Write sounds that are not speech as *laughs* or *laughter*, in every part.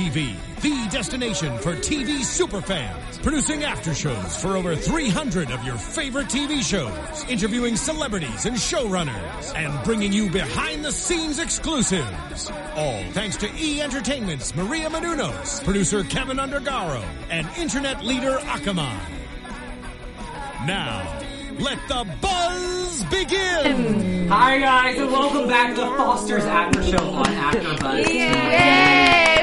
TV, the destination for TV superfans, producing after shows for over 300 of your favorite TV shows, interviewing celebrities and showrunners, and bringing you behind-the-scenes exclusives. All thanks to E Entertainment's Maria Menounos, producer Kevin Undergaro, and internet leader Akamai. Now, let the buzz begin. Hi guys, and welcome back to the Foster's After Show on AfterBuzz. Yay!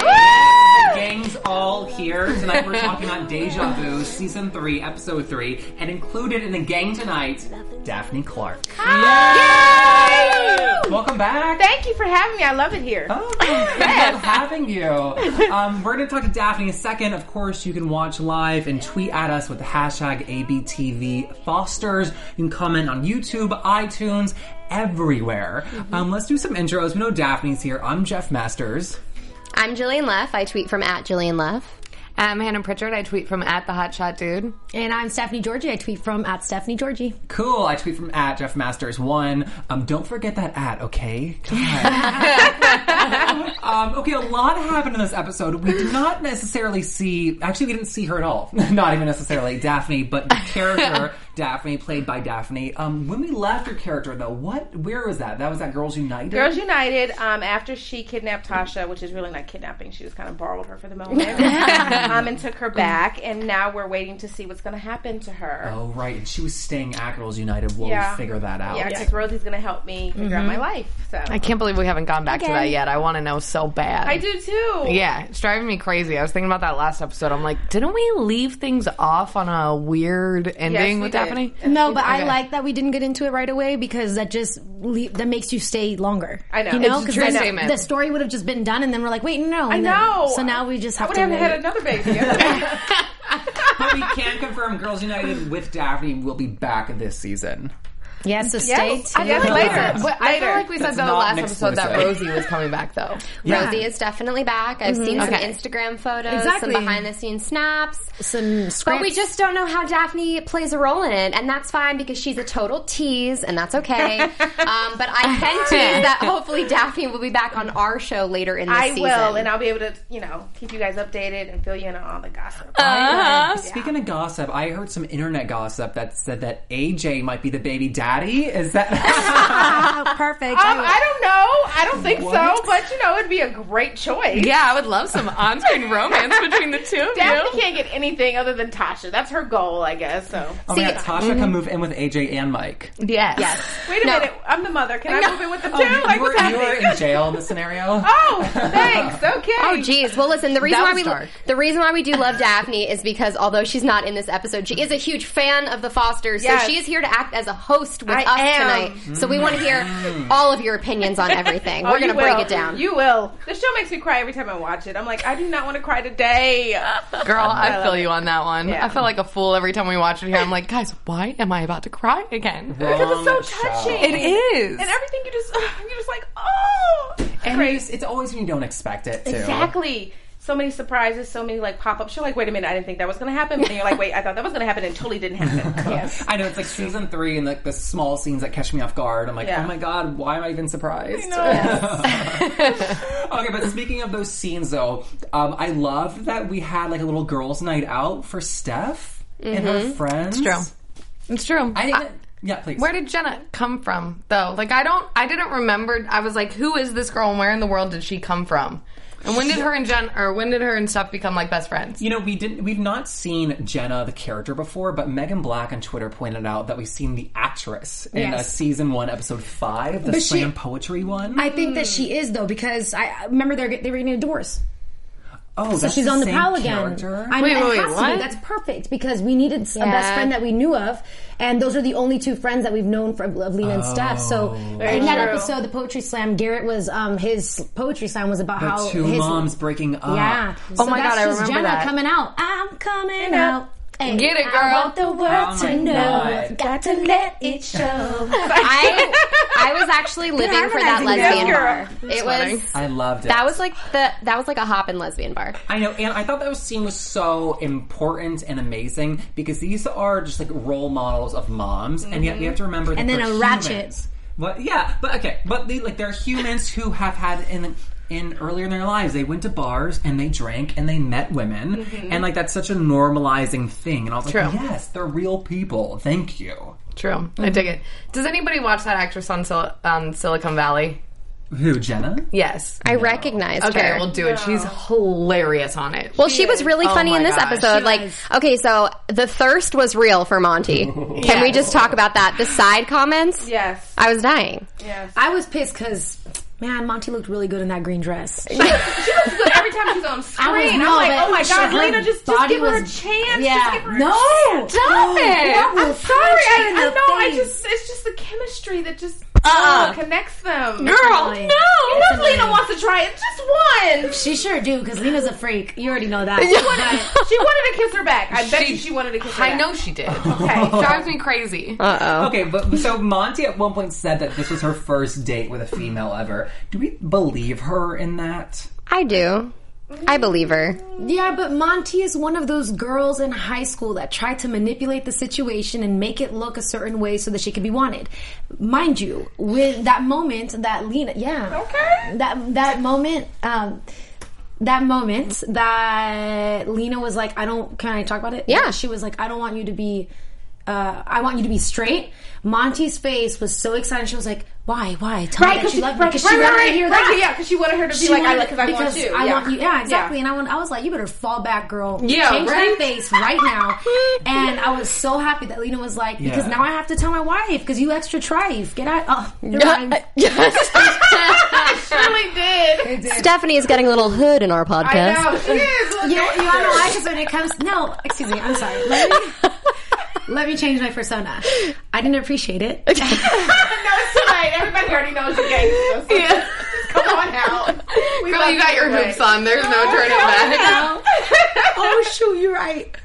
The all here tonight. We're talking about Deja Vu, season three, episode three, and included in the gang tonight, Daffany Clark. Yay! Welcome back. Thank you for having me. I love it here. Oh, *laughs* I love having you. Um, we're going to talk to Daphne in a second. Of course, you can watch live and tweet at us with the hashtag ABTV Fosters. You can comment on YouTube, iTunes, everywhere. Um, let's do some intros. We know Daphne's here. I'm Jeff Masters. I'm Jillian Leff. I tweet from at Jillian Leff. I'm Hannah Prichard. I tweet from at the Hotshot Dude. And I'm Stephanie Giorgi. I tweet from at Stephanie Giorgi. Cool. I tweet from at Jeff Masters one. Um, don't forget that at, okay? *laughs* Um, okay, a lot happened in this episode. We did not necessarily see. Actually, we didn't see her at all. *laughs* not even necessarily Daphne, but the character *laughs* Daphne, played by Daffany. Um, when we left her character, though, what? Where was that? That was at Girls United. Girls United, um, after she kidnapped Tasha, which is really not kidnapping, she just kind of borrowed her for the moment, *laughs* um, and took her back, and now we're waiting to see what's going to happen to her. Oh right, and she was staying at Girls United. We'll Yeah. figure that out. Yeah, because Rosie's going to help me figure out my life. So I can't believe we haven't gone back to that yet. I want to know so bad. I do too. Yeah, it's driving me crazy. I was thinking about that last episode. I'm like, didn't we leave things off on a weird ending we with did. Daphne? No, but I like that we didn't get into it right away because that just le- that makes you stay longer. I know. You know, because true the story would have just been done, and then we're like, wait, no. I and then- know. so now we just I have would to. have wait. had another baby. *laughs* But we can confirm Girls United with Daphne will be back this season. Yes, so Yes. stay I tuned. feel like later. But I feel like we said That's that the not last an episode that explicit. Rosie was coming back though. Yeah. Rosie is definitely back. I've seen some Okay. Instagram photos, Exactly. some behind the scenes snaps. Some scripts. But we just don't know how Daphne plays a role in it, and that's fine because she's a total tease, and that's okay. *laughs* um, but I can tease that hopefully Daphne will be back on our show later in the season. I season. will, and I'll be able to, you know, keep you guys updated and fill you in on all the gossip. Uh-huh. Speaking of gossip, I heard some internet gossip that said that AJ might be the baby daddy. Is that? *laughs* *laughs* Perfect. Um, I don't know. I don't think What? so, but you know, it'd be a great choice. Yeah, I would love some on-screen romance between the two Daphne you. can't get anything other than Tasha. That's her goal, I guess. So oh my god, Tasha can move in with AJ and Mike. Yes. Yes. wait a No. minute. I'm the mother. Can I move in with them too? Oh, you, like you were, you were in jail in this scenario. *laughs* oh, thanks. Okay. Oh geez. Well, listen. The reason That why we dark. the reason why we do love Daphne is because although she's not in this episode, she is a huge fan of the Fosters. Yes. So she is here to act as a host with I us am. tonight. So we want to hear mm. all of your opinions on *laughs* oh, everything. Oh, We're gonna you break will. it down. You will. The show makes me cry every time I watch it. I'm like, I do not want to cry today. Girl, I, feel it. you on that one. Yeah. I feel like a fool every time we watch it here. I'm like, guys, why am I about to cry again? Because it's so Wrong touching. show. It is. And everything you just, *laughs* you're just like, oh. And Great. you just- it's always when you don't expect it too. Exactly. So many surprises, so many like pop ups. You're like, wait a minute, I didn't think that was going to happen. And you're like, wait, I thought that was going to happen and it totally didn't happen. *laughs* yes. I know it's like season three and like the small scenes that catch me off guard. I'm like, Yeah. oh my god, why am I even surprised? *laughs* okay, but speaking of those scenes though, um, I love that we had like a little girls' night out for Steph and her friends. It's true. It's true. I didn't. yeah, please. Where did Jenna come from, though? Like, I don't, I didn't remember. I was like, who is this girl and where in the world did she come from? And when did her and Jen, or when did her and Steph become like best friends? You know, we didn't. We've not seen Jenna the character before, but Megan Black on Twitter pointed out that we've seen the actress in uh, Yes. season one, episode five, the But she- slam poetry one. I think that she is though because I I remember they're they were getting a divorce. Oh, So that's she's on the same prowl again. character? I Wait, wait, wait, has to be. what? That's perfect because we needed a best friend that we knew of, and those are the only two friends that we've known for of Lena and Steph. So Very in that true. episode, the poetry slam, Garrett was um his poetry slam was about the how two his moms breaking up. yeah. Oh my that's God, I remember Jenna that. coming out. I'm coming know. out. Hey, Get it, I girl. want the world Oh to know. God. Got to let it show. I *laughs* I I was actually living for that lesbian bar. It was I loved it. that was like the that was like a hop in lesbian bar. I know, and I thought that scene was so important and amazing because these are just like role models of moms, and yet we have to mm-hmm. remember. That And then they're a ratchet. humans. But yeah, but okay, but they, like they're humans who have had in in earlier in their lives they went to bars and they drank and they met women, mm-hmm. and like that's such a normalizing thing. And I was like, yes, they're real people. Thank you. True. I mm-hmm. dig it. Does anybody watch that actress on, Sil- on Silicon Valley? Who, Jenna? Yes. I recognized Okay, her. we'll do it. She's hilarious on it. Well, she was really Oh funny in this gosh. episode. Like, was. okay, so the thirst was real for Monte. *laughs* Can we just talk about that? The side comments. Yes. I was dying. Yes. I was pissed because, man, Monte looked really good in that green dress. She looks good every time she's on screen. I was- I'm like, oh my god, Lena, just, just give her a chance. Yeah. Just give her a No. chance. Stop it! I'm sorry. I, I know. I just it's just the chemistry that just. Uh, connects them. Girl, Definitely. no! Of course Lena wants to try it. Just one. She sure do because Lena's a freak. You already know that. She wanted to kiss her back. I bet She- you she wanted to kiss her I back. know she did. Okay. *laughs* Drives me crazy. Uh oh. Okay, but so Monte at one point said that this was her first date with a female ever. Do we believe her in that? I do. I believe her. Yeah, but Monte is one of those girls in high school that tried to manipulate the situation and make it look a certain way so that she could be wanted. Mind you, with that moment that Lena, yeah, Okay. that that moment, um, that moment that Lena was like, "I don't." Can I talk about it? Yeah. She was like, "I don't want you to be." Uh, I want you to be straight. Monte's face was so excited. She was like, "Why? Why? Tell me that you love me." Because she right, wanted right, to hear right, that. Yeah, because she wanted her to be She like, I like, because I want because you. I yeah. want you. Yeah, exactly. Yeah. And I, want, I was like, you better fall back, girl. Yeah, Change right? that face right now. *laughs* and I was so happy that Lena was like, because Yeah. now I have to tell my wife because you extra trife. Get out. Oh, you're fine. *laughs* *laughs* Surely did. Stephanie is getting a little hood in our I podcast. know. She is. Look You, you know why? Because when it comes, no, excuse me, I'm sorry. Let me, let me change my persona. I didn't appreciate it. *laughs* *laughs* no, it's too late. Everybody already knows you're gay. So Yeah. Come on out. We Girl, you got your hoops on. There's no oh, turning back. *laughs* oh shoot, you're right.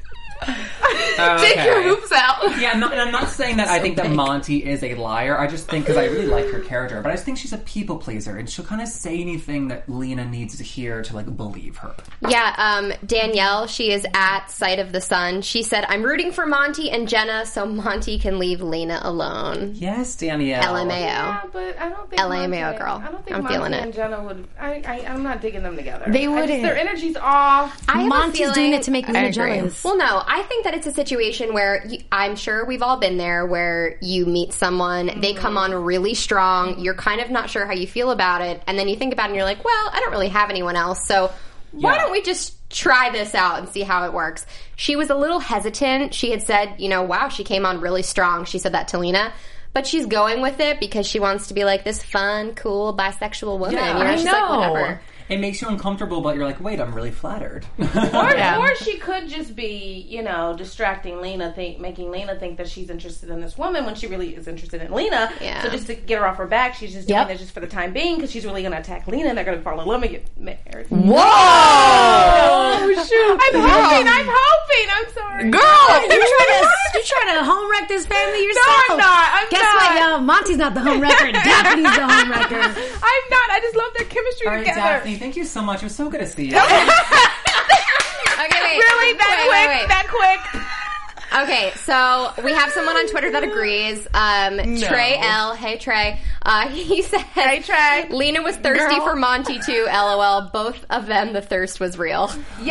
*laughs* Take your hoops out. Yeah, I'm not, and I'm not saying that I think that Monte is a liar. I just think because I really like her character, but I just think she's a people pleaser, and she'll kind of say anything that Lena needs to hear to like believe her. Yeah, um, Danielle, she is at Sight of the Sun. She said, I'm rooting for Monte and Jenna so Monte can leave Lena alone. Yes, Danielle. LMAO. Yeah, but I don't think LA Monte, girl. I don't think I'm Monte feeling it. and Jenna would. I, I, I'm not digging them together. They wouldn't. their energy's off. I have Monte's feeling- doing it to make Lena agree. jealous. Well, no, I think that it's a situation where you, I'm sure we've all been there where you meet someone, they mm-hmm. come on really strong, you're kind of not sure how you feel about it, and then you think about it and you're like, well, I don't really have anyone else, so why Yeah. don't we just try this out and see how it works? She was a little hesitant. She had said, you know, wow, she came on really strong. She said that to Lena. But she's going with it because she wants to be like this fun, cool, bisexual woman. Yeah, you know, I she's like, whatever. It makes you uncomfortable, but you're like, wait, I'm really flattered. *laughs* Or, Yeah. or she could just be, you know, distracting Lena, think, making Lena think that she's interested in this woman when she really is interested in Lena. Yeah. So just to get her off her back, she's just Yep. doing this just for the time being because she's really going to attack Lena and they're going to fall in love and get married. Whoa! *laughs* shoot! I'm hoping. I'm hoping. I'm sorry, Girl! *laughs* You trying to you trying to home wreck this family yourself? No, I'm not. I'm not. Guess not. what, yo? Monte's not the home wrecker. Daphne's the home wrecker. I'm not. I just love their chemistry All right, together. Daphne, thank you so much. It was so good to see you. *laughs* Okay, wait. Really, that Wait, quick? wait, wait. That quick? Okay, so we have someone on Twitter that agrees. Um, Trey L. Hey Trey. Uh, *laughs* he said, Hey, Trey. Lena was thirsty Girl. for Monte too. *laughs* LOL. Both of them, the thirst was real. Yes.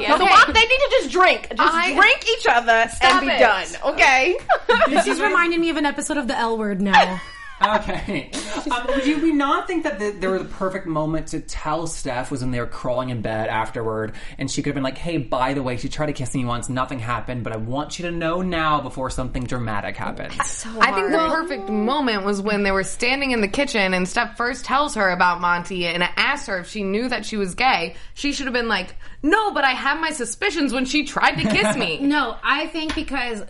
yeah. So Okay. what- they need to just drink. Just I- drink each other Stop and be it. done. Okay. This is reminding me of an episode of the L Word now. Okay. *laughs* Um, do we not think that the, there was the perfect moment to tell Steph was when they were crawling in bed afterward, and she could have been like, "Hey, by the way, she tried to kiss me once, nothing happened, but I want you to know now before something dramatic happens." I think the perfect moment was when they were standing in the kitchen and Steph first tells her about Monte and asks her if she knew that she was gay. She should have been like, no, but I have my suspicions when she tried to kiss me. *laughs* No, I think because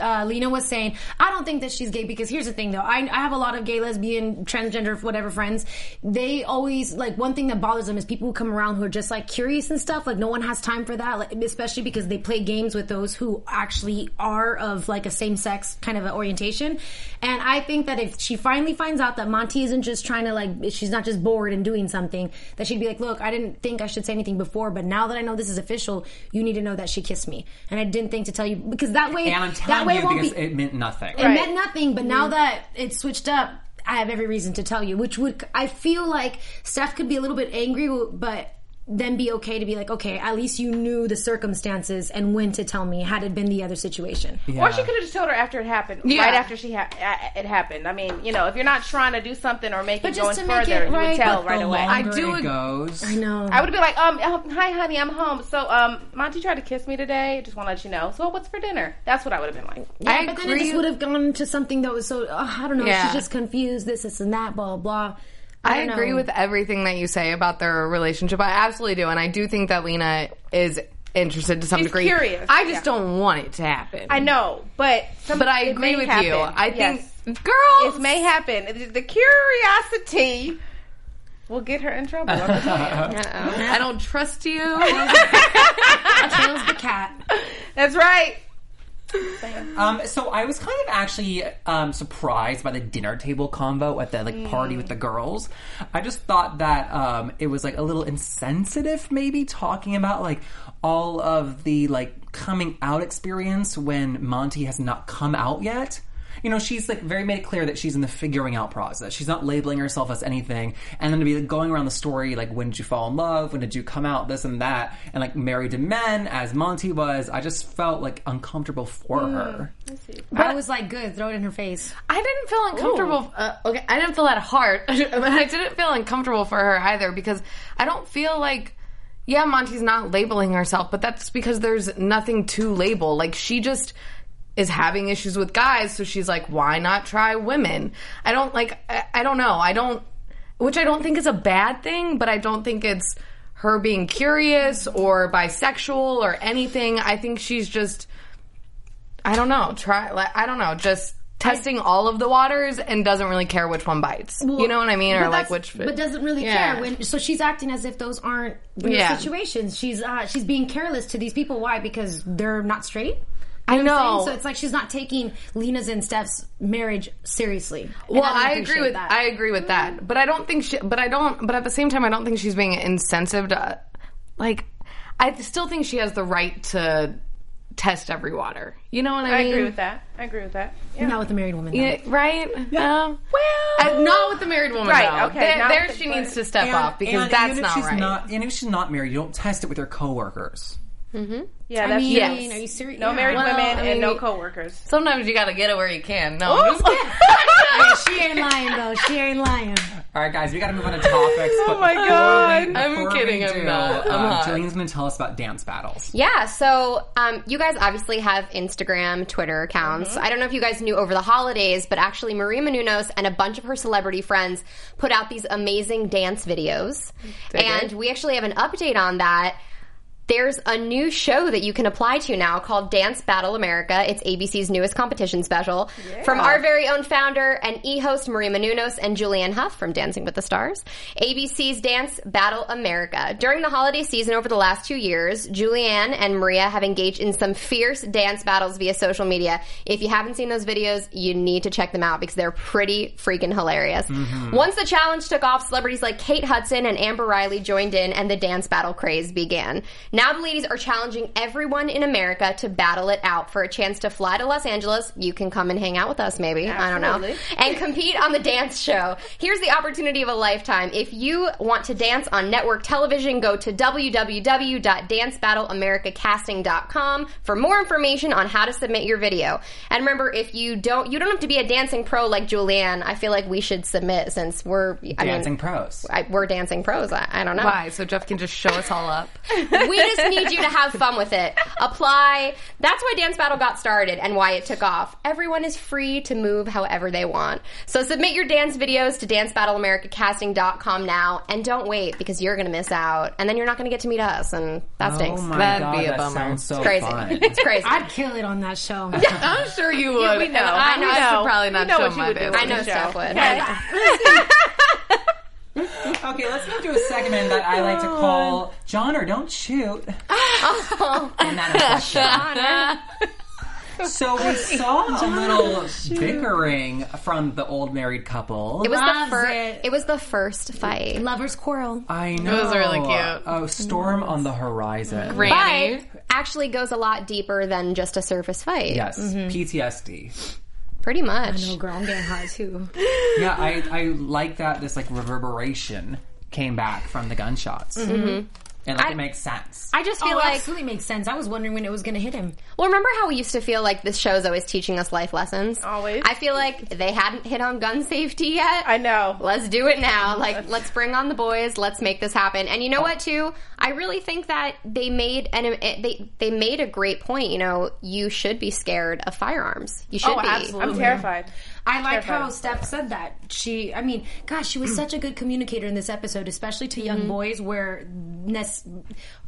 uh, Lena was saying, I don't think that she's gay because here's the thing though. I, I have a lot of gay, lesbian, transgender, whatever friends. They always, like, one thing that bothers them is people who come around who are just like curious and stuff. Like, no one has time for that, like, especially because they play games with those who actually are of like a same sex kind of a orientation. And I think that if she finally finds out that Monte isn't just trying to like, she's not just bored and doing something, that she'd be like, look, I didn't think I should say anything before, but now that I know this is official, you need to know that she kissed me. And I didn't think to tell you because that way, And I'm that way it won't because be, it meant nothing. it meant nothing, but now mm-hmm. that it's switched up, I have every reason to tell you. Which would I feel like Steph could be a little bit angry, but then be okay to be like, okay, at least you knew the circumstances and when to tell me had it been the other situation. Or she could have just told her after it happened, Yeah. right after she ha- uh, it happened. I mean, you know, if you're not trying to do something or make But it just going to further, it you right, would tell but right the away. I do it goes. I know. I would be like, um, um, hi, honey, I'm home. So, um, Monte tried to kiss me today. Just want to let you know. So, what's for dinner? That's what I would have been like. Yeah, I but then it just would have gone to something that was so uh, I don't know. Yeah. She's just confused. This, this, and that. Blah blah. Blah. I agree know. with everything that you say about their relationship. I absolutely do, and I do think that Lena is interested to some She's degree. curious, I just yeah. don't want it to happen. I know, but some, but I it agree may with happen. you. I think Yes. girls it may happen. The- The curiosity will get her in trouble. I'm just saying. *laughs* I don't trust you. *laughs* Tails the cat. That's right. Um, so I was kind of actually um, surprised by the dinner table convo at the like party with the girls. I just thought that um, it was like a little insensitive, maybe talking about like all of the like coming out experience when Monte has not come out yet. You know, she's like very made it clear that she's in the figuring out process. She's not labeling herself as anything, and then to be like, going around the story like, when did you fall in love? When did you come out? This and that, and like married to men as Monte was. I just felt like uncomfortable for her. I was like, good. Throw it in her face. I didn't feel uncomfortable. Uh, okay, I didn't feel that hard, but *laughs* I didn't feel uncomfortable for her either because I don't feel like. Yeah, Monte's not labeling herself, but that's because there's nothing to label. Like she just is having issues with guys, so she's like, why not try women? I don't like. I, I don't know. I don't, which I don't think is a bad thing, but I don't think it's her being curious or bisexual or anything. I think she's just. I don't know. Try like I don't know. Just testing all of the waters and doesn't really care which one bites. you know what I mean? Or like which. but doesn't really Yeah. care. When so she's acting as if those aren't real Yeah. situations. She's uh, she's being careless to these people. Why? Because they're not straight. I You what I'm know. So it's like she's not taking Lena's and Steph's marriage seriously. Well, don't I agree with that. I agree with that, but I don't think she. But I don't. But at the same time, I don't think she's being insensitive to. Like, I still think she has the right to test every water. You know what I, I mean? I agree with that. I agree with that. Yeah. not with a married woman. though. Yeah, right? Yeah. Well, I, not with the married woman. Right, though. okay, There, there with the- she needs to step And- off because and that's even if not she's right. Not, and if she's not married, you don't test it with her coworkers. Mm-hmm. Yeah, I that's mean, Yes. are you serious? no married Well, women I and no mean- coworkers. Sometimes you got to get it where you can. No, I'm just *laughs* kidding. *laughs* she ain't lying though. She ain't lying. All right, guys, we got to move on to topics. oh my God. I'm kidding, I'm not. I'm um, hot. Jillian's going to tell us about dance battles. Yeah, so um, you guys obviously have Instagram, Twitter accounts. I don't know if you guys knew over the holidays, but actually Maria Menounos and a bunch of her celebrity friends put out these amazing dance videos. and we actually have an update on that. There's a new show that you can apply to now called Dance Battle America. It's ABC's newest competition special. From our very own founder and e-host Maria Menounos and Julianne Hough from Dancing with the Stars. ABC's Dance Battle America. During the holiday season over the last two years, Julianne and Maria have engaged in some fierce dance battles via social media. If you haven't seen those videos, you need to check them out because they're pretty freaking hilarious. Mm-hmm. Once the challenge took off, celebrities like Kate Hudson and Amber Riley joined in and the dance battle craze began. Now the ladies are challenging everyone in America to battle it out for a chance to fly to Los Angeles. You can come and hang out with us, maybe. I don't know. And compete on the dance show. Here's the opportunity of a lifetime. If you want to dance on network television, go to www.dancebattleamericacasting.com for more information on how to submit your video. And remember, if you don't, you don't have to be a dancing pro like Julianne. I feel like we should submit since we're I Dancing mean, pros. I, we're dancing pros. I, I don't know. Why? So Jeff can just show us all up. We just need you to have fun with it. Apply. That's why Dance Battle got started and why it took off. Everyone is free to move however they want. So submit your dance videos to dancebattleamericacasting.com now and don't wait because you're going to miss out. And then you're not going to get to meet us and that oh stinks. Oh my That'd god, be a that bummer. sounds so It's crazy. fun. It's crazy. I'd kill it on that show. *laughs* I'm sure you would. we know. I, We I know. probably We not know show what you my would do. I know show. Steph would. Okay, *laughs* *laughs* let's move to a segment that I like to oh, call John or Don't Shoot. *laughs* In that inflection. Eh? So we saw a little bickering from the old married couple. It was the Loves first. it. It was the first fight. Lovers quarrel. I know. was really cute. Oh, storm on the horizon. Granny. But actually goes a lot deeper than just a surface fight. Yes, mm-hmm. PTSD. Pretty much. I know, girl, I'm getting high too. *laughs* Yeah, I I like that this like reverberation came back from the gunshots, mm-hmm. And like I- it makes sense. I just feel oh, like absolutely makes sense. I was wondering when it was going to hit him. Well, remember how we used to feel like this show's always teaching us life lessons? Always. I feel like they hadn't hit on gun safety yet. I know. Let's do it now. Like, let's bring on the boys. Let's make this happen. And you know what, too? I really think that they made an it- they they made a great point. You know, you should be scared of firearms. You should Oh, be. absolutely. I'm terrified. I like how of Steph said that. She, I mean, gosh, she was such a good communicator in this episode, especially to young boys, where nec-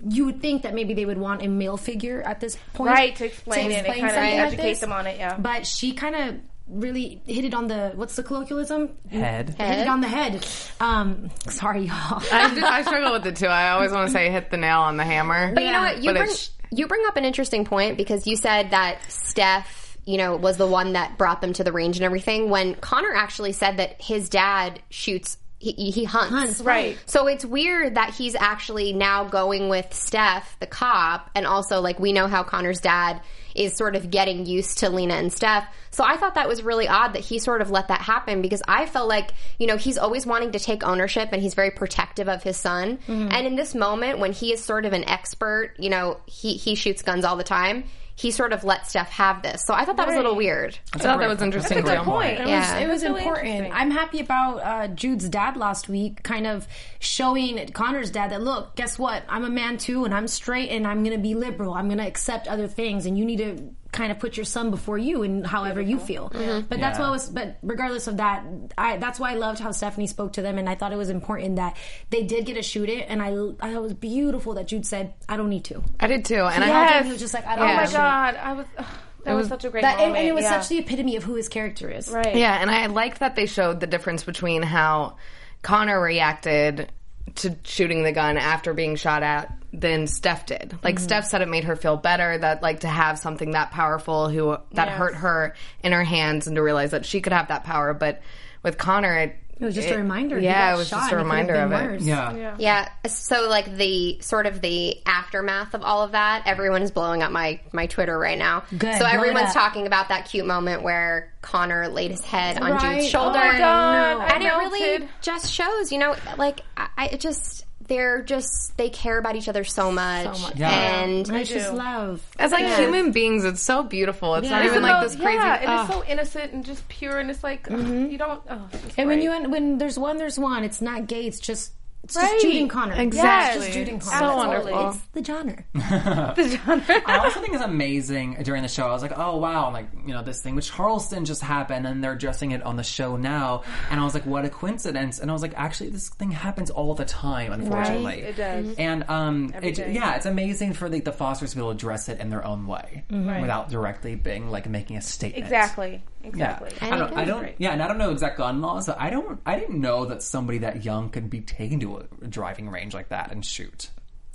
you would think that maybe they would want a male figure at this point, Right, to explain it kind of something like educate them on it, yeah. But she kind of really hit it on the what's the colloquialism? Head. Hit it on the head. Um, sorry, y'all. I, do- I struggle with it too. I always want to say hit the nail on the hammer. But you know what? You But bring you bring up an interesting point because you said that Steph, you know, was the one that brought them to the range and everything. When Connor actually said that his dad shoots, he, he hunts. Hunts, Right. So it's weird that he's actually now going with Steph, the cop, and also like we know how Connor's dad is sort of getting used to Lena and Steph. So I thought that was really odd that he sort of let that happen because I felt like, you know, he's always wanting to take ownership and he's very protective of his son. Mm-hmm. And in this moment when he is sort of an expert, you know, he he shoots guns all the time. He sort of let Steph have this. So I thought that was a little weird. I thought that was interesting That's a too. good point. Yeah. It was That's really important. I'm happy about uh, Jude's dad last week, kind of showing Connor's dad that look, guess what? I'm a man too, and I'm straight, and I'm going to be liberal. I'm going to accept other things, and you need to kind of put your son before you, and however you feel. Mm-hmm. But that's Yeah. what was. But regardless of that, I that's why I loved how Stephanie spoke to them, and I thought it was important that they did get to shoot it, and I I it was beautiful that Jude said, "I don't need to." I did too. And He I hugged him, He was just like, "I don't Oh my to." god, I was. ugh, that was, such a great That, and, moment. and it was yeah. such the epitome of who his character is. right. Yeah, and I liked that they showed the difference between how Connor reacted to shooting the gun after being shot at than Steph did. Like mm-hmm. Steph said it made her feel better that like to have something that powerful who that Yes. hurt her in her hands and to realize that she could have that power. But with Connor it It was just a reminder. Yeah, it was just a and it could have reminder of it. worse. Yeah. Yeah. So like the sort of the aftermath of all of that, everyone is blowing up my my Twitter right now. Good, So everyone's talking about that cute moment where Connor laid his head on Right. Jude's shoulder. Oh my God, I and it really just shows, you know, like I, I just they're just they care about each other so much, much. Yeah. and It's just love. as like human beings, it's so beautiful. It's not Yeah. even It's like this crazy. Yeah, and Ugh. it's so innocent and just pure, and it's like ugh, mm-hmm. you don't. Oh, it's just And when you when there's one, there's one. It's not gay. It's just it's Right. just Jude and Connor. Exactly. It's just Jude and So Connor. wonderful. It's the genre. *laughs* The genre. I also think it's amazing during the show. I was like, oh wow, like you know this thing with Charleston just happened, and they're addressing it on the show now. And I was like, what a coincidence! And I was like, actually, this thing happens all the time, unfortunately. It does. And um, it, day. yeah, it's amazing for the, the Fosters to be able to address it in their own way without directly being like making a statement. Exactly. Yeah, Exactly. I don't. I don't. Right. Yeah, and I don't know exact gun laws. So I don't. I didn't know that somebody that young could be taken to a driving range like that and shoot.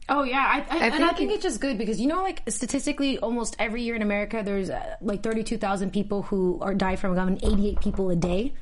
Oh yeah, I, I, and I think think it's just good because you know, like statistically, almost every year in America, there's uh, like 32,000 people who are die from a gun, and 88 people a day.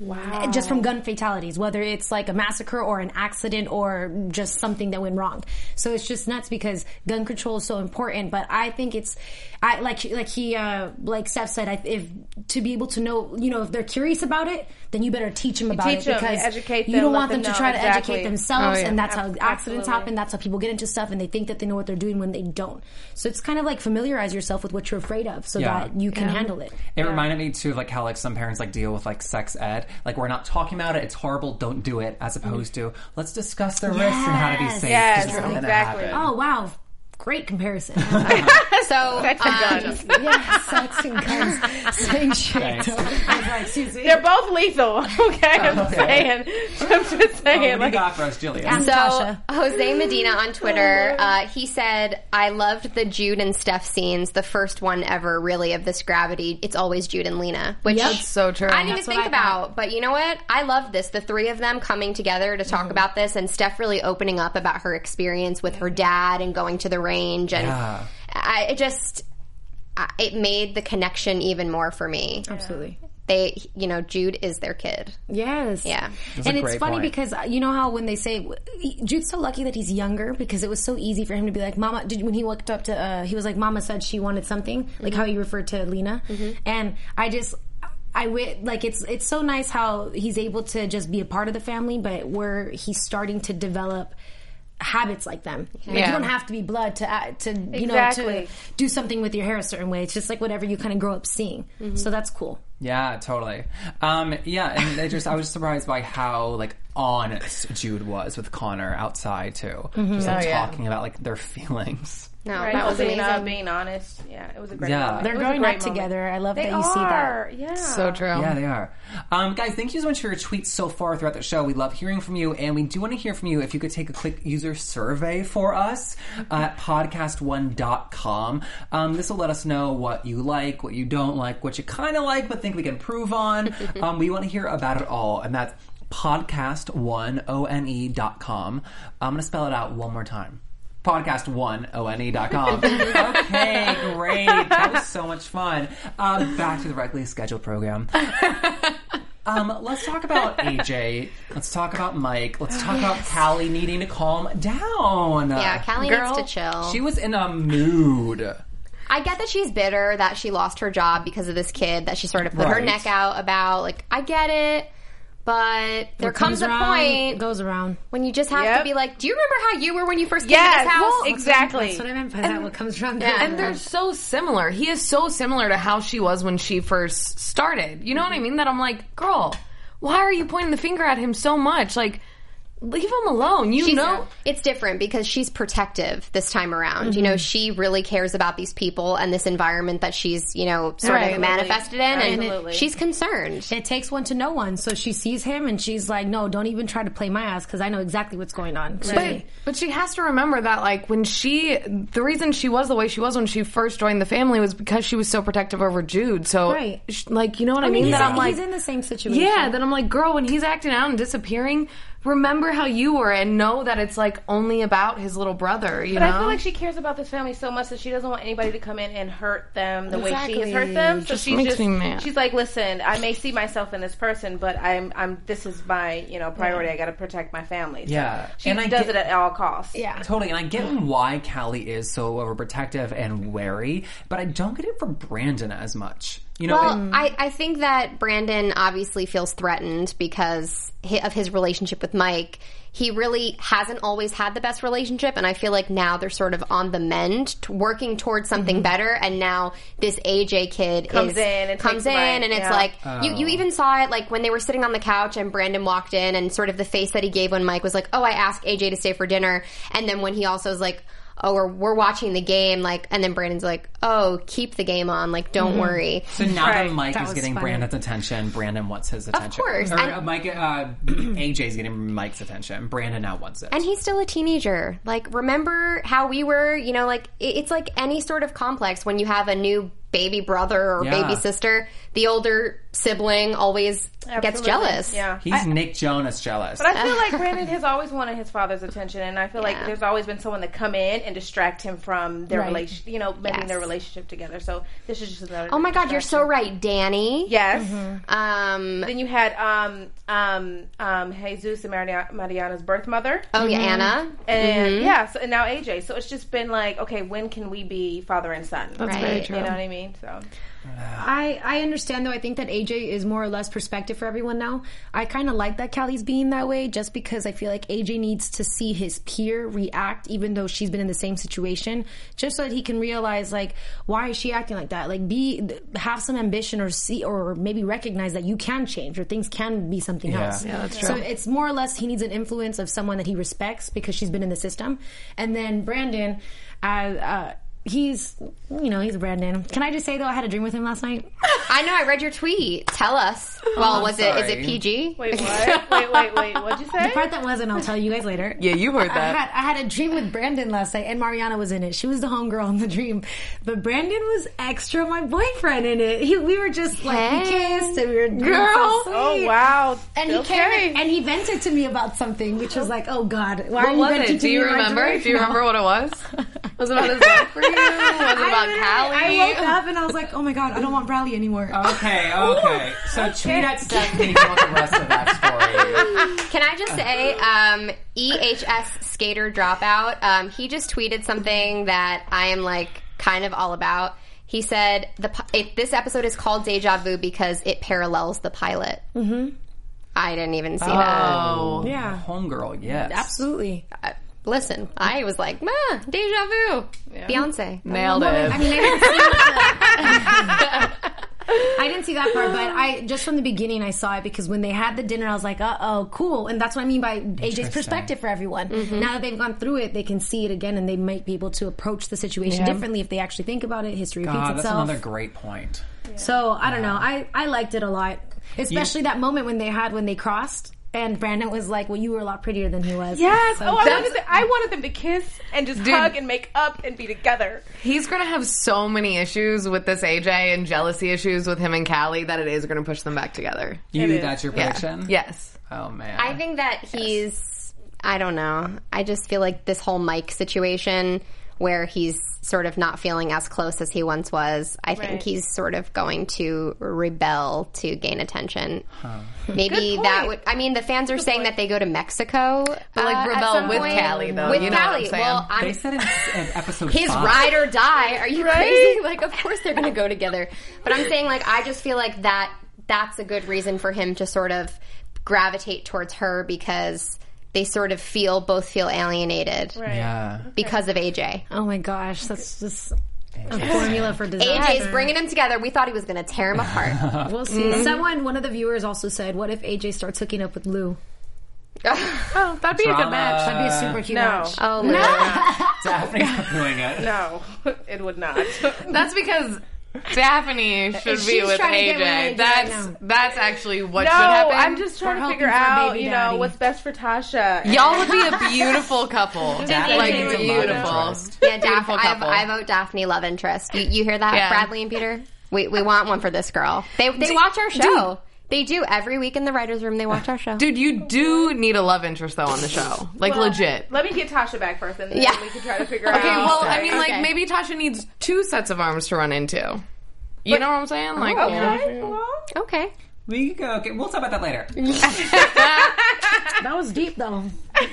Wow. Just from gun fatalities, whether it's like a massacre or an accident or just something that went wrong. So it's just nuts because gun control is so important. But I think it's, I like like he uh like Steph said, I, if to be able to know, you know, if they're curious about it, then you better teach them about teach it 'em, because educate you don't want them, them to know. try to educate themselves, Oh, yeah. and that's how Ab- accidents absolutely. happen. That's how people get into stuff, and they think that they know what they're doing when they don't. So it's kind of like familiarize yourself with what you're afraid of, so Yeah. that you can handle it. It reminded me too of like how like some parents like deal with like sex ed. Like we're not talking about it. It's horrible. Don't do it. As opposed mm. to let's discuss the risks and how to be safe. Yes, because it's gonna exactly. happen. Oh wow, great comparison. *laughs* So Sex and um, *laughs* yeah, sex and guns. *laughs* Same shit. Thanks. though. I was like, excuse. They're both lethal. Okay, I'm saying. I'm just Oh, what saying. do you like, got for us, Julia? Yeah. So Jose Medina on Twitter, uh, he said, "I loved the Jude and Steph scenes. The first one ever, really, of this gravity. It's always Jude and Lena, which Yep. It's so true. I didn't even That's what think about. But you know what? I loved this. The three of them coming together to Mm-hmm. talk about this, and Steph really opening up about her experience with her dad and going to the range, and Yeah. I, it just I, it made the connection even more for me. Absolutely. They, you know, Jude is their kid. Yes. Yeah. That's and it's funny point. because uh, you know how when they say Jude's so lucky that he's younger because it was so easy for him to be like, "Mama." Did when he looked up to, uh, he was like, "Mama said she wanted something," like how he referred to Lena, and I just. I wi- like it's it's so nice how he's able to just be a part of the family, but where he's starting to develop habits like them. Like Yeah. you don't have to be blood to uh, to you know to do something with your hair a certain way. It's just like whatever you kind of grow up seeing. So that's cool. Yeah, totally. Um, yeah, and they just I was surprised by how like honest Jude was with Connor outside too. Just like Oh, yeah. talking about like their feelings. No, Right, that was being, uh, being honest. Yeah, it was a great Yeah. moment. They're It was a growing up together. I love They that you see that. Yeah. so true. Yeah, they are. Um, guys, thank you so much for your tweets so far throughout the show. We love hearing from you, and we do want to hear from you. If you could take a quick user survey for us at podcast1.com. Um, this will let us know what you like, what you don't like, what you kind of like, but think we can improve on. *laughs* um, we want to hear about it all, and that's podcast1, O-N-E dot com. I'm going to spell it out one more time podcast1one dot com. *laughs* okay, great. That was so much fun. Um, back to the regularly scheduled program. *laughs* Um, let's talk about AJ. Let's talk about Mike. Let's talk about Callie needing to calm down. Yeah, Callie Girl, needs to chill. She was in a mood. I get that she's bitter that she lost her job because of this kid that she sort of put her neck out about. Like, I get it, but there What comes, a around, point goes around. when you just have to be like, "Do you remember how you were when you first came Yes, to this house?" well, exactly. That's what I meant by that. What comes around. And they're so similar. He is so similar to how she was when she first started. You know what I mm-hmm. mean? That I'm like, girl, why are you pointing the finger at him so much? Like, leave him alone. You She's- know. it's different because she's protective this time around. You know, mm-hmm. she really cares about these people and this environment that she's, you know, sort Right. of manifested in, and Absolutely. she's concerned. It takes one to know one. So she sees him and she's like, "No, don't even try to play my ass because I know exactly what's going on." But, but she has to remember that, like, when she, the reason she was the way she was when she first joined the family was because she was so protective over Jude. So, Right. sh- like, you know what I, mean? he's, that I'm like, he's in the same situation. yeah, that I'm like, girl, when he's acting out and disappearing, remember how you were and know that it's like only about his little brother, you know. But know? I feel like she cares about this family so much that she doesn't want anybody to come in and hurt them the way she has hurt them. So Just she's makes just me mad. she's like, listen, I may see myself in this person, but I'm I'm this is my you know priority. I got to protect my family. So Yeah. she And I does get- it at all costs. yeah. Totally, and I get why Callie is so overprotective and wary, but I don't get it for Brandon as much. You know, Well, it- I, I think that Brandon obviously feels threatened because of his relationship with Mike. He really hasn't always had the best relationship, and I feel like now they're sort of on the mend, t- working towards something mm-hmm. better. And now this AJ kid Comes is, in and comes in, Mike, and it's yeah. like you, you oh. even saw it like when they were sitting on the couch and Brandon walked in, and sort of the face that he gave when Mike was like, "Oh, I asked AJ to stay for dinner," and then when he also was like. Oh, we're, we're watching the game, like, and then Brandon's like, "Oh, keep the game on, like, don't worry." so now Right. that Mike That is getting funny. Brandon's attention, Brandon wants his attention. Of course, Or, and- uh, Mike, uh, *clears throat* AJ's getting Mike's attention. Brandon now wants it. And he's still a teenager. Like, remember how we were, you know, like, it- it's like any sort of complex when you have a new baby brother or Yeah. baby sister, the older sibling always gets jealous. Yeah. He's Nick Jonas jealous. But I feel like *laughs* Brandon has always wanted his father's attention, and I feel like there's always been someone to come in and distract him from their Right. relation, you know, making Yes. their relationship together. So this is just another. Oh my god, you're so right, Danny. Yes. Um, Then you had um um um Jesus and Maria- Mariana's birth mother, oh yeah, Anna. and yeah, so, and now AJ. So it's just been like, okay, when can we be father and son? That's Right. very You know what I mean? So I I understand though. I think that AJ is more or less perspective for everyone now. I kind of like that Callie's being that way, just because I feel like AJ needs to see his peer react, even though she's been in the same situation, just so that he can realize like why is she acting like that. Like be have some ambition or see or maybe recognize that you can change or things can be something Yeah. else. Yeah, that's true. So it's more or less he needs an influence of someone that he respects because she's been in the system, and then Brandon, uh, uh, he's you know he's Brandon. Can I just say though, I had a dream with him last night. *laughs* I know. I read your tweet. Tell us. Oh, well, was it is it PG? Wait, *laughs* what? wait, wait, wait. What'd you say? The part that wasn't, I'll tell you guys later. Yeah, you heard I that. had I had a dream with Brandon last night, and Mariana was in it. She was the homegirl in the dream, but Brandon was extra my boyfriend in it. He, we were just like we Hey. kissed and we were Girl. so Oh wow. And he okay. came and he vented to me about something, which was like, "Oh God, why are What you was venting it? to Do you me in my remember? dream?" Do you No. remember what it was? *laughs* Was it about his love for you? Was it about I, Callie? I woke up and I was like, "Oh my God, I don't want Bradley anymore." Okay, okay. So tweet at Stephanie if you want the rest of that story. Can I just say, um, EHS skater dropout? Um, he just tweeted something that I am like kind of all about. He said the pi- if this episode is called Deja Vu because it parallels the pilot. Mm-hmm. I didn't even see that. Oh. yeah, Homegirl, yes. absolutely. Listen, I was like, ah, Deja Vu, Beyonce. Nailed it. I mean, I didn't see *laughs* I didn't see that part, but I just from the beginning I saw it because when they had the dinner, I was like, "Uh oh, cool!" And that's what I mean by AJ's perspective for everyone. Now that they've gone through it, they can see it again, and they might be able to approach the situation Yeah. differently if they actually think about it. History repeats God, that's itself. another great point. So I don't know. I I liked it a lot, especially that moment when they had when they crossed. And Brandon was like, "Well, you were a lot prettier than he was." Yes. So oh, I wanted, them, I wanted them to kiss and just Dude. hug and make up and be together. He's gonna have so many issues with this AJ and jealousy issues with him and Callie that it is gonna push them back together. You, It is. that's your Yeah. prediction? Yes. Oh, man. I think that he's. I don't know. I just feel like this whole Mike situation where he's sort of not feeling as close as he once was. I think he's sort of going to rebel to gain attention. Maybe Good that would. I mean, the fans are saying that they go to Mexico, But uh, like at rebel some with point. Callie though. With you know what Callie. I'm? Well, I'm They said in, in episode his five. ride or die. Are you Right? crazy? *laughs* Like, of course they're going to go together. But I'm saying, like, I just feel like that that's a good reason for him to sort of gravitate towards her because they sort of feel both feel alienated Right. Yeah. because of AJ. Oh my gosh, that's just a formula for disaster. AJ's bringing them together. We thought he was going to tear them apart. *laughs* We'll see. Mm-hmm. Someone, one of the viewers, also said, "What if AJ starts hooking up with Lou?" *laughs* Oh, that'd be a good match. That'd be a super cute No. match. oh, Lou. *laughs* Daphne's not doing it. No, it would not. That's because Daphne should be She's with trying with AJ. AJ That's right that's actually what no, should happen. I'm just trying We're to figure out, baby you daddy. know, what's best for Tasha. Y'all would be a beautiful couple. *laughs* Daphne like needs a love beautiful. interest. Yeah, Daph- Beautiful I. I vote Daphne love interest. You, you hear that, Yeah. Bradley and Peter? We, we want one for this girl. They, they watch our show. They do. Every week in the writer's room, they watch our show. Dude, you do need a love interest though on the show. Like Well, legit. Let me get Tasha back first, and then Yeah. we can try to figure out. Okay, out. well, I mean, like Okay. maybe Tasha needs two sets of arms to run into. You know what I'm saying? Like, okay, well, Okay. We go. Okay, we'll talk about that later. *laughs* *laughs* That was deep, though.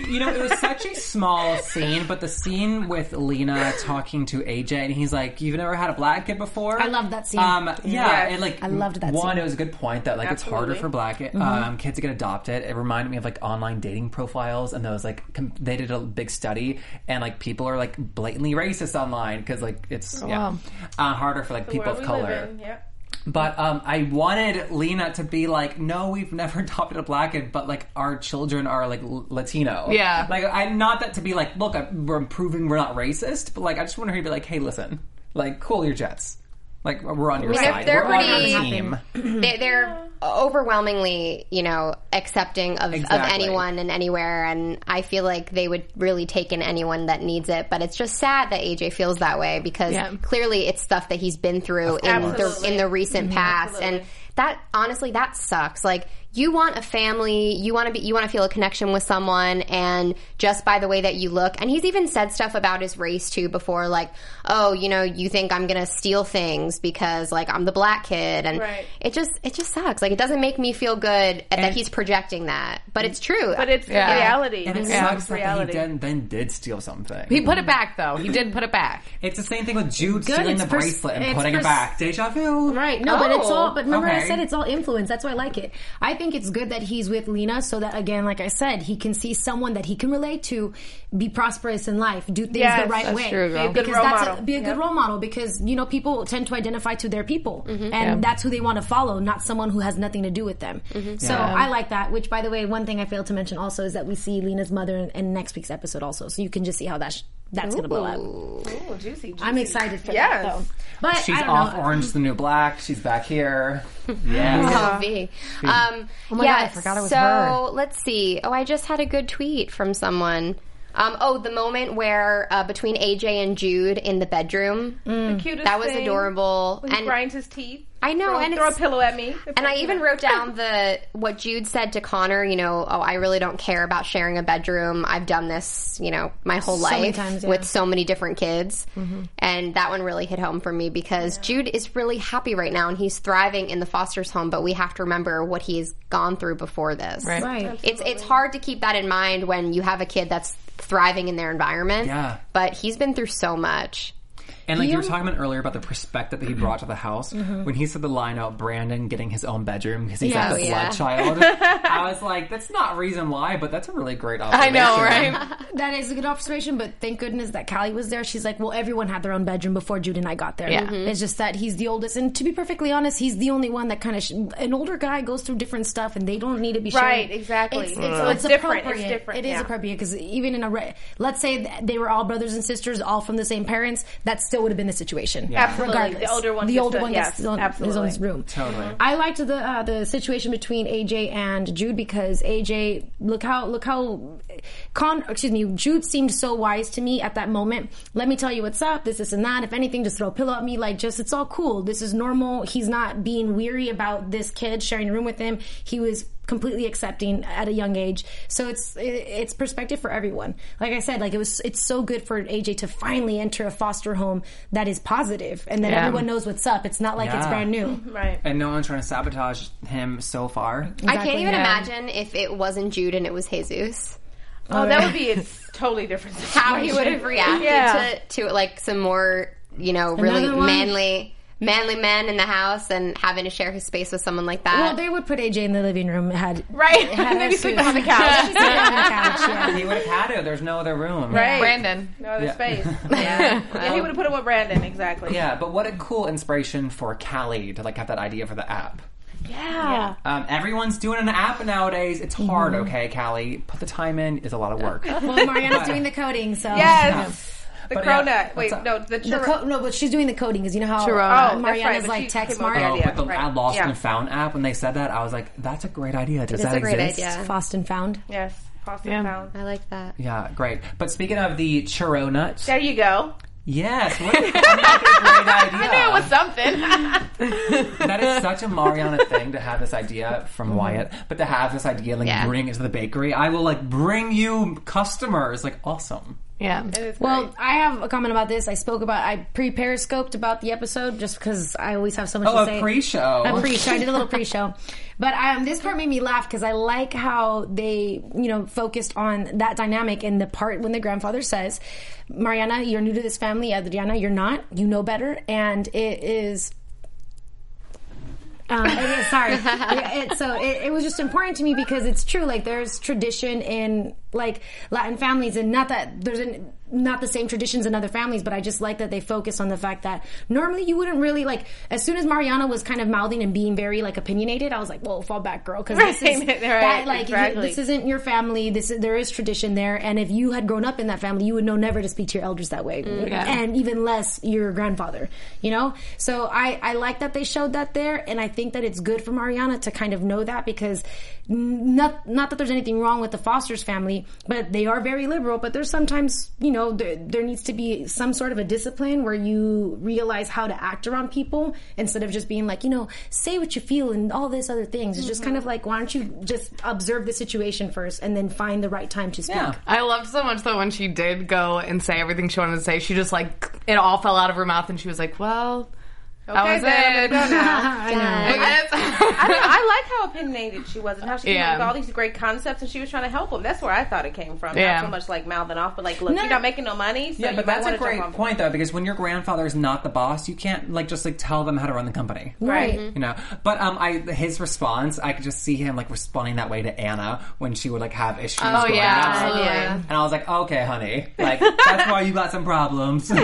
You know, it was such a small scene, but the scene with Lena talking to AJ, and he's like, "You've never had a black kid before." I loved that scene. Um, yeah, Yes. and like I loved that One, scene. it was a good point that like it's harder for black um, kids to get adopted. It reminded me of like online dating profiles, and those like com- they did a big study, and like people are like blatantly racist online because like it's yeah wow. uh, harder for like the people of color. in, yeah. But um, I wanted Lena to be like, no, we've never *laughs* adopted a black kid, but like our children are like L- Latino. Yeah. Like I not that to be like, look, I, we're proving we're not racist, but like I just want her to be like, hey, listen, like cool your jets. Like we're on your mean, they're- side. they're we're on your team. *clears throat* They, they're overwhelmingly, you know, accepting of, of anyone and anywhere, and I feel like they would really take in anyone that needs it. But it's just sad that AJ feels that way because Yeah. clearly it's stuff that he's been through in the in the recent mm-hmm. past, and that honestly that sucks. Like you want a family, you want to be, you want to feel a connection with someone, and just by the way that you look, and he's even said stuff about his race too before, like, oh, you know, you think I'm gonna steal things because like I'm the black kid, and Right. it just it just sucks. Like it doesn't make me feel good that he's projecting that, but it's true. But it's Yeah. reality. And it It's sucks that he reality. then, then did steal something. He put it back though. He did put it back. It's the same thing with Jude Good, stealing it's the pers- bracelet and putting pers- it back. Deja vu. Right. No, but it's Oh, all. But oh, remember, I okay. said it's all influence. That's why I like it. I think it's good that he's with Lena, so that again, like I said, he can see someone that he can relate to, be prosperous in life, do things Yes, the right way. true. Be a good because role that's model. A, be a good Yep. role model because you know people tend to identify to their people, mm-hmm. and Yeah. that's who they want to follow, not someone who has nothing to do with them. Mm-hmm. So Yeah. I like that. Which, by the way, one thing I failed to mention also is that we see Lena's mother in, in next week's episode also, so you can just see how that sh- that's going to blow up. Ooh, juicy, juicy. I'm excited for Yes. that though. But She's off know. Orange the New Black. She's back here. *laughs* Yeah. Oh, V. Um, Oh my yeah, God, I forgot it was so her. let's see. Oh, I just had a good tweet from someone. Um, oh, the moment where uh, between AJ and Jude in the bedroom, the cutest that was thing. adorable. When he and grinds his teeth. I know, Throw, and throw a pillow at me. and I even wrote down the what Jude said to Connor. You know, oh, I really don't care about sharing a bedroom. I've done this, you know, my whole many life times, yeah. with so many different kids, mm-hmm. and that one really hit home for me because Jude is really happy right now and he's thriving in the foster's home. But we have to remember what he's gone through before this. Right. Right. It's it's hard to keep that in mind when you have a kid that's thriving in their environment. Yeah. But he's been through so much. And like you were talking about earlier about the perspective that he mm-hmm. brought to the house, mm-hmm. when he said the line out Brandon getting his own bedroom because he's Yeah. like the Oh, yeah. blood child, *laughs* I was like, that's not reason why, but that's a really great observation. I know, right? *laughs* That is a good observation, but thank goodness that Callie was there. She's like, well, everyone had their own bedroom before Jude and I got there. Yeah. Mm-hmm. It's just that he's the oldest, and to be perfectly honest, he's the only one that kind of sh- an older guy goes through different stuff, and they don't need to be Right, exactly. It's, mm. it's, So it's it's different. It's appropriate. different, It is yeah. appropriate because even in a re- let's say they were all brothers and sisters, all from the same parents, That's still would have been the situation. Absolutely. Regardless, The older one the older one yes, gets his own, his own room. Totally. I liked the uh, the situation between AJ and Jude because AJ look how look how Con excuse me Jude seemed so wise to me at that moment. Let me tell you what's up. This, this, and that. If anything, just throw a pillow at me. Like just it's all cool. This is normal. He's not being weary about this kid sharing a room with him. He was completely accepting at a young age. So it's it, it's perspective for everyone. Like I said, like it was it's so good for AJ to finally enter a foster home that is positive and that Yeah. everyone knows what's up. It's not like it's brand new. *laughs* Right. And no one's trying to sabotage him so far. I can't even Yeah. imagine if it wasn't Jude and it was Jesus. Oh, that would be a totally different situation. how he would have reacted Yeah. to, to like some more, you know, really Another one? manly, manly men in the house and having to share his space with someone like that. Well, they would put AJ in the living room. Had Right. had *laughs* Maybe her sleep on the couch. *laughs* On the couch. Yeah. He would have had it. There's no other room. Right. Brandon. No other Yeah. space. *laughs* Yeah. yeah, he would have put him with Brandon, exactly. Yeah, but what a cool inspiration for Callie to like have that idea for the app. Yeah. Um, everyone's doing an app nowadays. It's hard, okay, Callie. Put the time in. It's a lot of work. Well, Mariana's doing the coding, so Yes. The But yeah. Wait, what's up? no, the The churro. co- no, but she's doing the coding because you know how Churro. uh, Oh, Mariana's right, but like she text came up with smart. Oh, idea. but the Right. Lost Yeah. and Found app, when they said that, I was like, that's a great idea. Does It's that a great exist? idea. Fast and found. yes. Pasta Yeah. pound. I like that. Yeah, great. But speaking of the churro nuts, There you go. yes, what, I *laughs* a great idea. I knew it was something. *laughs* that is such a Mariana thing to have this idea from Wyatt, but to have this idea, like Yeah. bring it to the bakery. I will like bring you customers. Like awesome. Yeah. Well, great. I have a comment about this. I spoke about I pre periscoped about the episode just because I always have so much Oh, to a say. pre-show. A pre-show. I did a little pre-show, *laughs* but um, this part made me laugh because I like how they, you know, focused on that dynamic in the part when the grandfather says, "Mariana, you're new to this family. Adriana, you're not. You know better." And it is um, *laughs* is- sorry. It, so it, it was just important to me because it's true. Like there's tradition in like Latin families, and not that there's an, not the same traditions in other families, but I just like that they focus on the fact that normally you wouldn't really like. As soon as Mariana was kind of mouthing and being very like opinionated, I was like, "Whoa, fall back, girl," because this *laughs* is Right, right, that like exactly. this isn't your family. This is, there is tradition there, and if you had grown up in that family, you would know never to speak to your elders that way, mm-hmm. and even less your grandfather. You know, so I I like that they showed that there, and I think that it's good for Mariana to kind of know that because not not that there's anything wrong with the Foster's family but they are very liberal. But there's sometimes, you know, there, there needs to be some sort of a discipline where you realize how to act around people instead of just being like, you know, say what you feel and all this other things. It's just mm-hmm. kind of like, why don't you just observe the situation first and then find the right time to speak? Yeah. I loved so much that when she did go and say everything she wanted to say, she just like it all fell out of her mouth, and she was like, "Well, Okay, was then, it." I'm gonna go now. *laughs* I know. I. I, mean, I like how opinionated she was and how she came Yeah. up with all these great concepts and she was trying to help them. That's where I thought it came from. Yeah. Not so much like mouthing off, but like, look, you're not making no money, so Yeah, but that's a great on board. point though, because when your grandfather is not the boss, you can't like just like tell them how to run the company. Right. You know, but um, I his response, I could just see him like responding that way to Anna when she would like have issues. Oh growing yeah, up. absolutely. Yeah. And I was like, okay, honey, like that's why you got some problems. *laughs*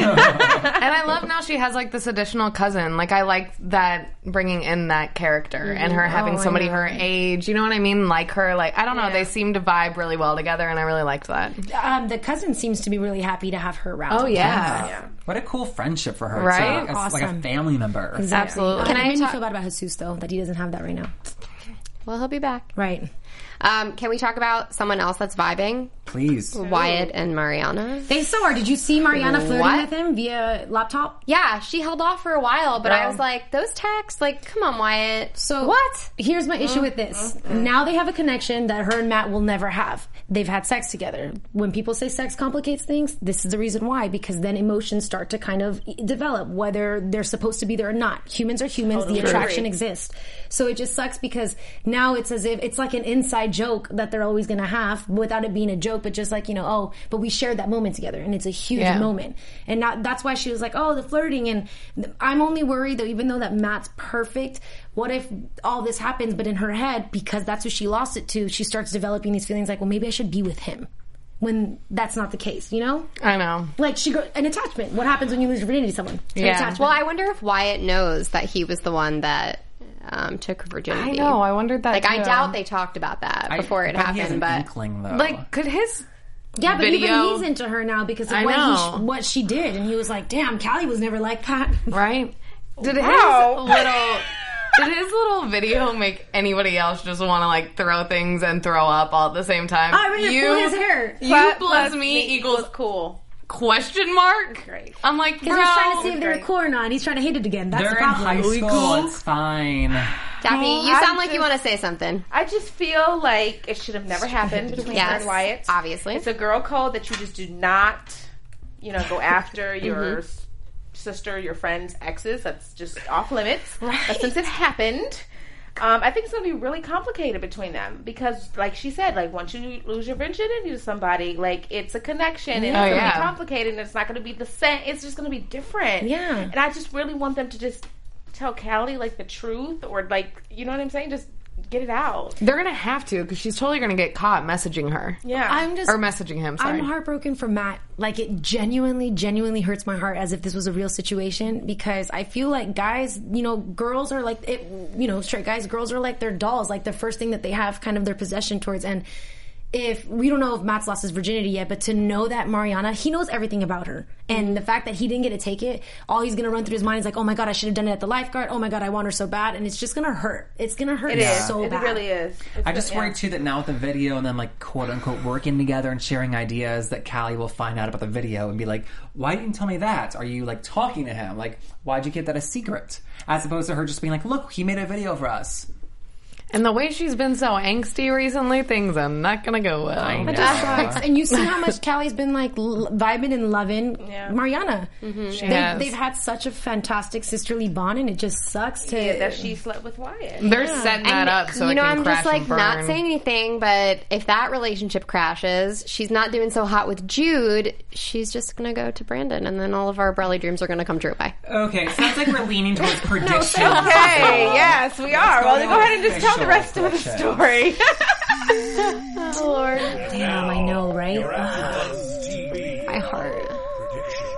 And I love now she has like this additional cousin. Like I like that bringing in that character and her having Oh, somebody know. her age. You know what I mean? Like her. Like I don't know. Yeah. They seem to vibe really well together, and I really liked that. Um, the cousin seems to be really happy to have her around. Oh yeah. Yeah. what a cool friendship for her, too. Right? Like, a, like a family member. Absolutely. Can Can I I made me talk- feel bad about Jesus though that he doesn't have that right now. Well, he'll be back. Right. Um, can we talk about someone else that's vibing? Please. Wyatt and Mariana. They so are. Did you see Mariana flirting What? with him via laptop? Yeah, she held off for a while, but I Girl. was like, those texts, like, come on, Wyatt. So what? Here's my issue with this. Mm-hmm. Mm-hmm. Now they have a connection that her and Matt will never have. They've had sex together. When people say sex complicates things, this is the reason why. Because then emotions start to kind of develop, whether they're supposed to be there or not. Humans are humans. the attraction exists. So it just sucks because now it's as if it's like an inside joke that they're always going to have without it being a joke, but just like you know, oh, but we shared that moment together, and it's a huge Yeah. moment. And not, that's why she was like, oh, the flirting. And I'm only worried though, even though that Matt's perfect, what if all this happens, but in her head, because that's who she lost it to, she starts developing these feelings like, well, maybe I should be with him. When that's not the case, you know? I know. Like she go an attachment. What happens when you lose your virginity to someone? It's an Yeah. attachment. Well, I wonder if Wyatt knows that he was the one that um, took her I know. I wondered that. Like, I doubt they talked about that I before it bet he has happened, an but inkling, though. Like, could his yeah, but even video- he's into her now because of I what, know. sh- what she did, and he was like, "Damn, Callie was never like that." *laughs* right? Did Wow. his little *laughs* did his little video make anybody else just want to like throw things and throw up all at the same time? I mean, pull his hair. You Plus- plus, plus me equals cool. Question mark. Great. I'm like, bro. Because he's trying to see if they're cool or not. and He's trying to hate it again. That's They're the in problem. high school. cool? It's fine. Daffany, you I'm sound like you just- want to say something. I just feel like it should have never happened between her Yes, and Wyatt. obviously. It's a girl code that you just do not, you know, go after *laughs* your Mm-hmm. s- sister, your friend's exes. That's just off limits. But since it happened, um, I think it's going to be really complicated between them because, like she said, like once you lose your virginity to somebody, like it's a connection and it's Oh, going to yeah. be complicated and it's not going to be the same. It's just going to be different. Yeah. And I just really want them to just tell Callie like the truth or like, you know what I'm saying? Just get it out. They're gonna have to because she's totally gonna get caught messaging her Yeah. I'm just or messaging him. Sorry. I'm heartbroken for Matt. Like it genuinely, genuinely hurts my heart as if this was a real situation because I feel like guys, you know, girls are like it, you know, straight guys, girls are like their dolls, like the first thing that they have kind of their possession towards. And if we don't know if Matt's lost his virginity yet, but to know that Mariana, he knows everything about her, and the fact that he didn't get to take it, all he's gonna run through his mind is like, oh my god, I should have done it at the lifeguard. Oh my god, I want her so bad, and it's just gonna hurt. It's gonna hurt It is. so it bad. It really is. It's I just yeah. worry too that now with the video and then like quote unquote working together and sharing ideas that Callie will find out about the video and be like, why didn't you tell me that? Are you like talking to him? Like, why'd you keep that a secret? As opposed to her just being like, look, he made a video for us. And the way she's been so angsty recently, things are not gonna go well. It just sucks. And you see how much *laughs* Callie's been like l- vibing and loving Yeah. Mariana. has. They, they've had such a fantastic sisterly bond, and it just sucks to. Yeah, that she slept with Wyatt. They're setting that And, up so you it know, can I'm crash just like and burn. not saying anything, but if that relationship crashes, she's not doing so hot with Jude. She's just gonna go to Brandon, and then all of our Brallie dreams are gonna come true. Bye. Okay, sounds like we're leaning towards *laughs* predictions. Okay, yes, we are. Well, going go ahead and just tell the rest of the questions. story. *laughs* Damn, I know, right? My heart.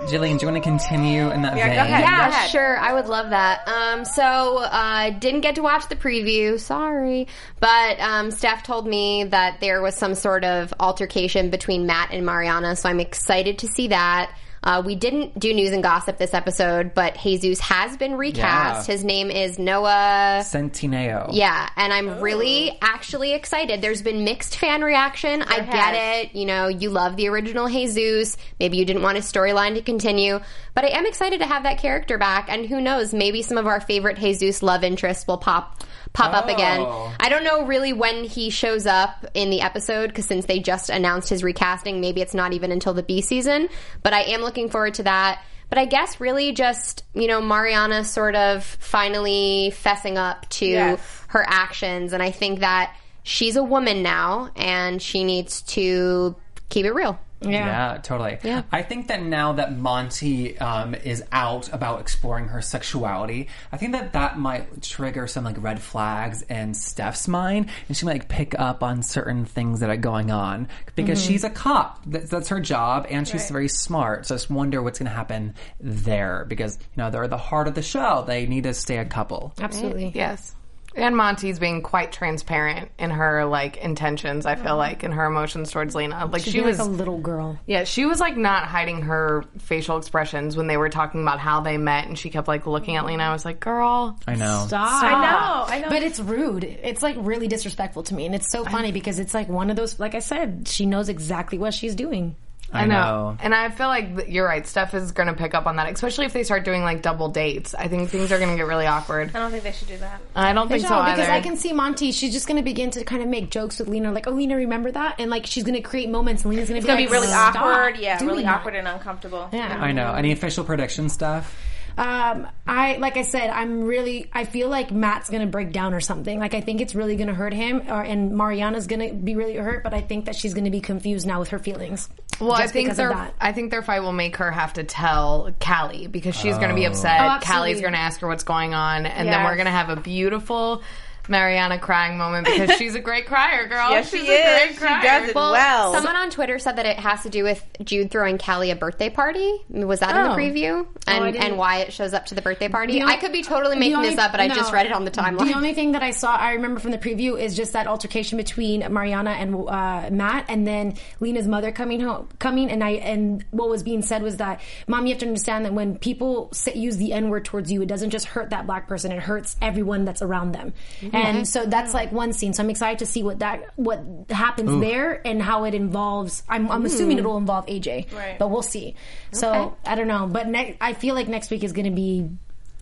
Jillian, do you want to continue in that Yeah, vein? go ahead. Yeah, ahead. sure. I would love that. Um, so, uh, didn't get to watch the preview. Sorry. But, um, Steph told me that there was some sort of altercation between Matt and Mariana. So I'm excited to see that. Uh, we didn't do news and gossip this episode, but Jesus has been recast. Yeah. His name is Noah. Centineo. Yeah, and I'm really actually excited. There's been mixed fan reaction. I get it. You know, you love the original Jesus. Maybe you didn't want his storyline to continue, but I am excited to have that character back. And who knows, maybe some of our favorite Jesus love interests will pop pop up again. Oh. I don't know really when he shows up in the episode because since they just announced his recasting, maybe it's not even until the B season. But I am looking forward to that. But I guess really just, you know, Mariana sort of finally fessing up to Yes. her actions. And I think that she's a woman now and she needs to keep it real. Yeah, totally. Yeah. I think that now that Monte um, is out about exploring her sexuality, I think that that might trigger some like red flags in Steph's mind, and she might like, pick up on certain things that are going on because she's a cop. That's, that's her job, and she's Right. very smart. So I just wonder what's going to happen there because you know they're the heart of the show. They need to stay a couple. Absolutely. Yes. And Monte's being quite transparent in her like intentions. I feel mm-hmm. like in her emotions towards Lena. Like She's she was like a little girl. Yeah, she was like not hiding her facial expressions when they were talking about how they met, and she kept like looking at Lena. I was like, "Girl, I know. Stop. I know, I know. But it's rude. It's like really disrespectful to me. And it's so funny because it's like one of those, like I said, she knows exactly what she's doing. I, know. And I feel like you're right. Steph is going to pick up on that, especially if they start doing like double dates. I think things are going to get really awkward. I don't think they should do that. I don't think so No, either. because I can see Monte. She's just going to begin to kind of make jokes with Lena, like, "Oh, Lena, remember that?" And like, she's going to create moments, and Lena's going to be gonna like, be really awkward. Yeah, doing really that." awkward and uncomfortable. Yeah. I know. Any official prediction stuff? Um, I like I said, I'm really. I feel like Matt's gonna break down or something. Like I think it's really gonna hurt him, or and Mariana's gonna be really hurt. But I think that she's gonna be confused now with her feelings. Well, I think because of their that. I think their fight will make her have to tell Callie because she's going to be Oh. upset. Oh. Callie's going to ask her what's going on, and then we're going to have a beautiful Mariana crying moment because *laughs* she's a great crier, girl. Yes, she's she a is. great She does it well. Someone on Twitter said that it has to do with Jude throwing Callie a birthday party. Was that in the Oh. preview? And didn't- and Wyatt shows up to the birthday party? The only- I could be totally making only- this up, but I just read it on the timeline. The only thing that I saw, I remember from the preview, is just that altercation between Mariana and uh, Matt, and then Lena's mother coming home, coming, and I, and what was being said was that, mom, you have to understand that when people say, use the N word towards you, it doesn't just hurt that black person; it hurts everyone that's around them. And so that's like one scene. So I'm excited to see what that what happens there and how it involves. I'm, I'm hmm. assuming it'll involve AJ, Right. but we'll see. So Okay. I don't know, but ne- I feel like next week is going to be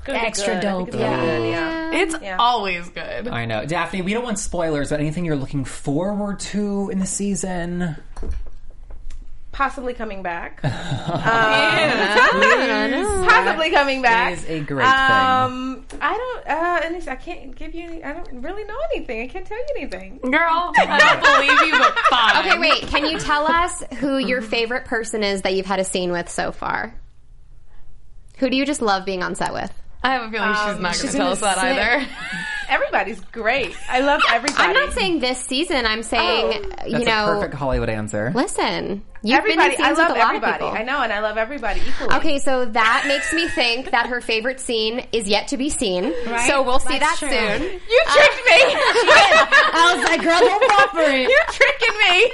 Gonna extra good. Dope. it's Yeah. good, yeah. It's Yeah. always good. I know. Daffany, we don't want spoilers, but anything you're looking forward to in the season? Possibly coming back. *laughs* Please. Possibly coming back. is a great um, I don't. Uh, any, I can't give you. Any, I don't really know anything. I can't tell you anything. Girl, I don't *laughs* believe you, but fine. okay, wait. Can you tell us who your favorite person is that you've had a scene with so far? Who do you just love being on set with? I have a feeling she's not going to tell us that say- either. *laughs* Everybody's great. I love everybody. I'm not saying this season. I'm saying Oh. That's you know. a perfect Hollywood answer. Listen, you've everybody. been in I love with a lot everybody. of people. I know, and I love everybody equally. Okay, so that makes me think that her favorite scene is yet to be seen. Right? So we'll see That's that true. soon. You uh, tricked me. I was like, girl, don't fall for it. You're tricking me.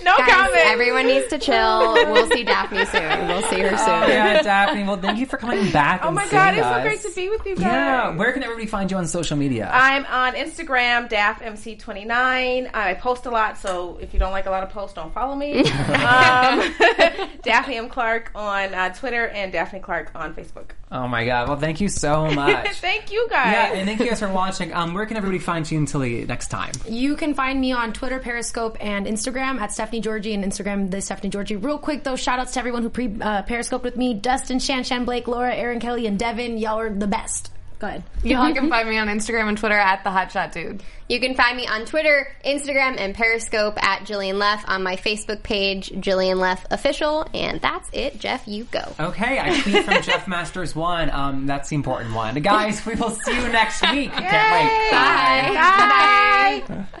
*laughs* no Guys, comment. everyone needs to chill. We'll see Daffany soon. We'll see her oh, soon. Yeah, Daffany. Well, thank you for coming back. Oh and my seeing god, it's so great to be with you guys. Yeah, where can everybody find you on social media? I'm on Instagram, DaphMC29. I post a lot, so if you don't like a lot of posts, don't follow me. *laughs* um, *laughs* Daffany M. Clark on uh, Twitter and Daffany Clark on Facebook. oh my god. Well, thank you so *laughs* much. Thank you guys. Yeah, and thank you guys for watching. Um, where can everybody find you until the next time? You can find me on Twitter, Periscope, and Instagram at Stephanie Giorgi and Instagram the Stephanie Giorgi. Real quick though, shout outs to everyone who pre uh, Periscoped with me: Dustin, Shan, Shan, Blake, Laura, Aaron, Kelly, and Devin. Y'all are the best. Go ahead. Y'all can find me on Instagram and Twitter at the Hotshot Dude. You can find me on Twitter, Instagram, and Periscope at Jillian Leff on my Facebook page, Jillian Leff Official. And that's it. Jeff, you go. Okay, I tweet from *laughs* Jeff Masters one. Um, that's the important one. Guys, we will see you next week. *laughs* Can't wait. Bye. Bye.